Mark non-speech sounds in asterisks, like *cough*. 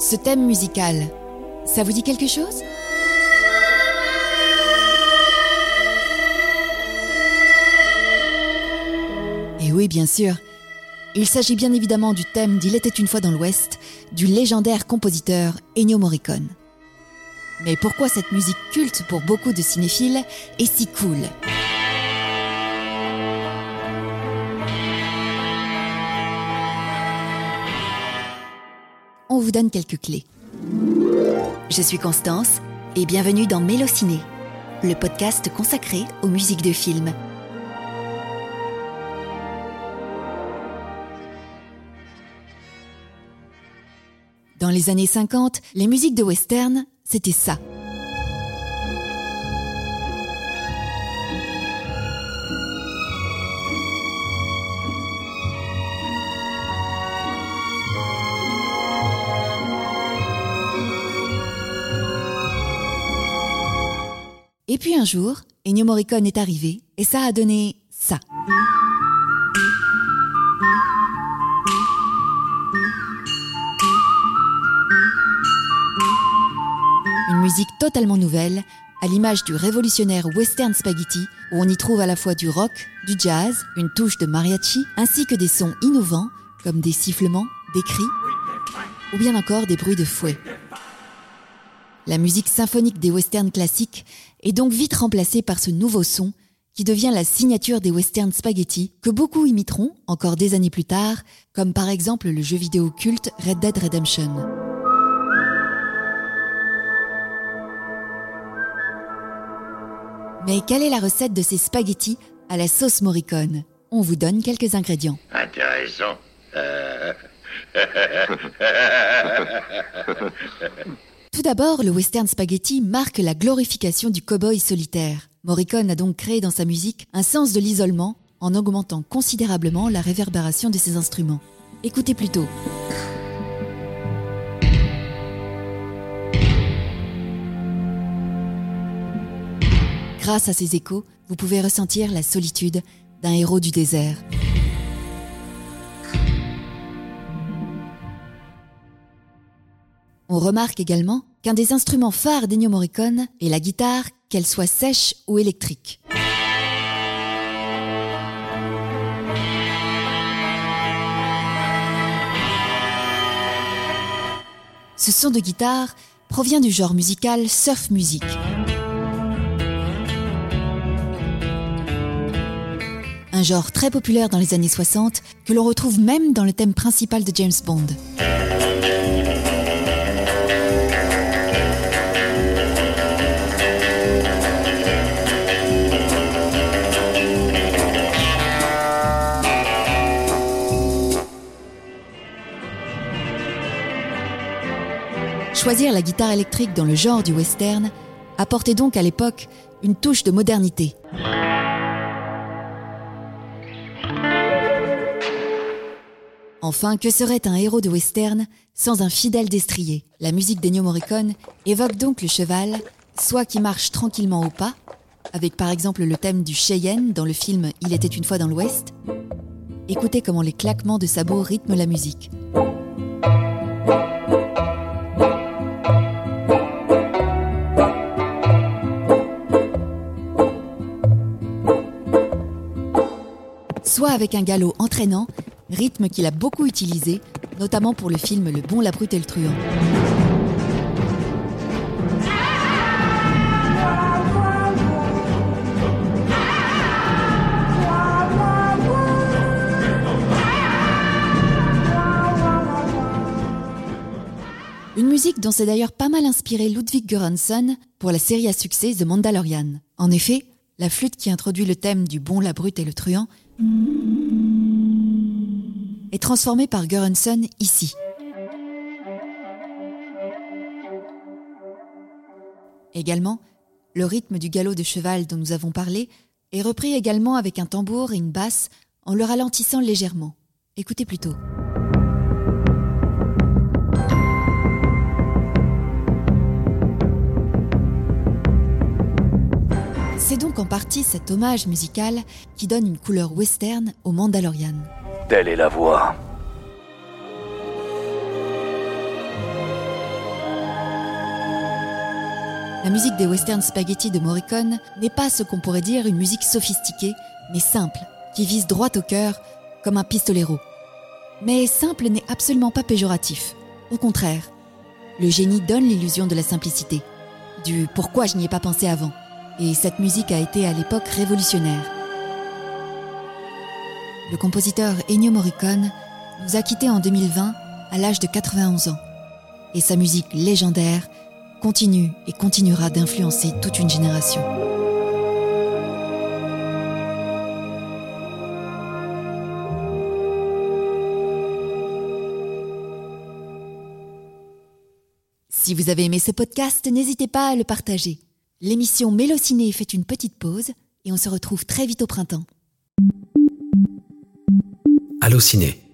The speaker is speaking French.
Ce thème musical, ça vous dit quelque chose? Et oui, bien sûr. Il s'agit bien évidemment du thème d'Il était une fois dans l'Ouest, du légendaire compositeur Ennio Morricone. Mais pourquoi cette musique culte pour beaucoup de cinéphiles est si cool? Vous donne quelques clés. Je suis Constance et bienvenue dans Mélociné, le podcast consacré aux musiques de films. Dans les années 50, les musiques de western, c'était ça. Et puis un jour, Ennio Morricone est arrivé et ça a donné ça. Une musique totalement nouvelle, à l'image du révolutionnaire western spaghetti, où on y trouve à la fois du rock, du jazz, une touche de mariachi, ainsi que des sons innovants, comme des sifflements, des cris, ou bien encore des bruits de fouet. La musique symphonique des westerns classiques est donc vite remplacée par ce nouveau son qui devient la signature des westerns spaghetti que beaucoup imiteront encore des années plus tard, comme par exemple le jeu vidéo culte Red Dead Redemption. Mais quelle est la recette de ces spaghettis à la sauce Morricone On vous donne quelques ingrédients. Intéressant. Euh, *laughs* Tout d'abord, le western spaghetti marque la glorification du cow-boy solitaire. Morricone a donc créé dans sa musique un sens de l'isolement en augmentant considérablement la réverbération de ses instruments. Écoutez plutôt. Grâce à ces échos, vous pouvez ressentir la solitude d'un héros du désert. On remarque également qu'un des instruments phares d'Ennio Morricone est la guitare, qu'elle soit sèche ou électrique. Ce son de guitare provient du genre musical surf music. Un genre très populaire dans les années 60 que l'on retrouve même dans le thème principal de James Bond. Choisir la guitare électrique dans le genre du western apportait donc à l'époque une touche de modernité. Enfin, que serait un héros de western sans un fidèle destrier? La musique d'Ennio Morricone évoque donc le cheval, soit qui marche tranquillement au pas, avec par exemple le thème du Cheyenne dans le film Il était une fois dans l'Ouest. Écoutez comment les claquements de sabots rythment la musique. Avec un galop entraînant, rythme qu'il a beaucoup utilisé, notamment pour le film Le Bon, la Brute et le Truand. Une musique dont s'est d'ailleurs pas mal inspiré Ludwig Göransson pour la série à succès The Mandalorian. En effet, la flûte qui introduit le thème du bon, la brute et le truand est transformée par Göransson ici. Également, le rythme du galop de cheval dont nous avons parlé est repris également avec un tambour et une basse en le ralentissant légèrement. Écoutez plutôt. C'est donc en partie cet hommage musical qui donne une couleur western au Mandalorian. Telle est la voie. La musique des western spaghetti de Morricone n'est pas ce qu'on pourrait dire une musique sophistiquée, mais simple, qui vise droit au cœur, comme un pistolero. Mais simple n'est absolument pas péjoratif. Au contraire, le génie donne l'illusion de la simplicité, du pourquoi je n'y ai pas pensé avant. Et cette musique a été à l'époque révolutionnaire. Le compositeur Ennio Morricone nous a quittés en 2020 à l'âge de 91 ans. Et sa musique légendaire continue et continuera d'influencer toute une génération. Si vous avez aimé ce podcast, n'hésitez pas à le partager. L'émission Mélociné fait une petite pause et on se retrouve très vite au printemps. Allociné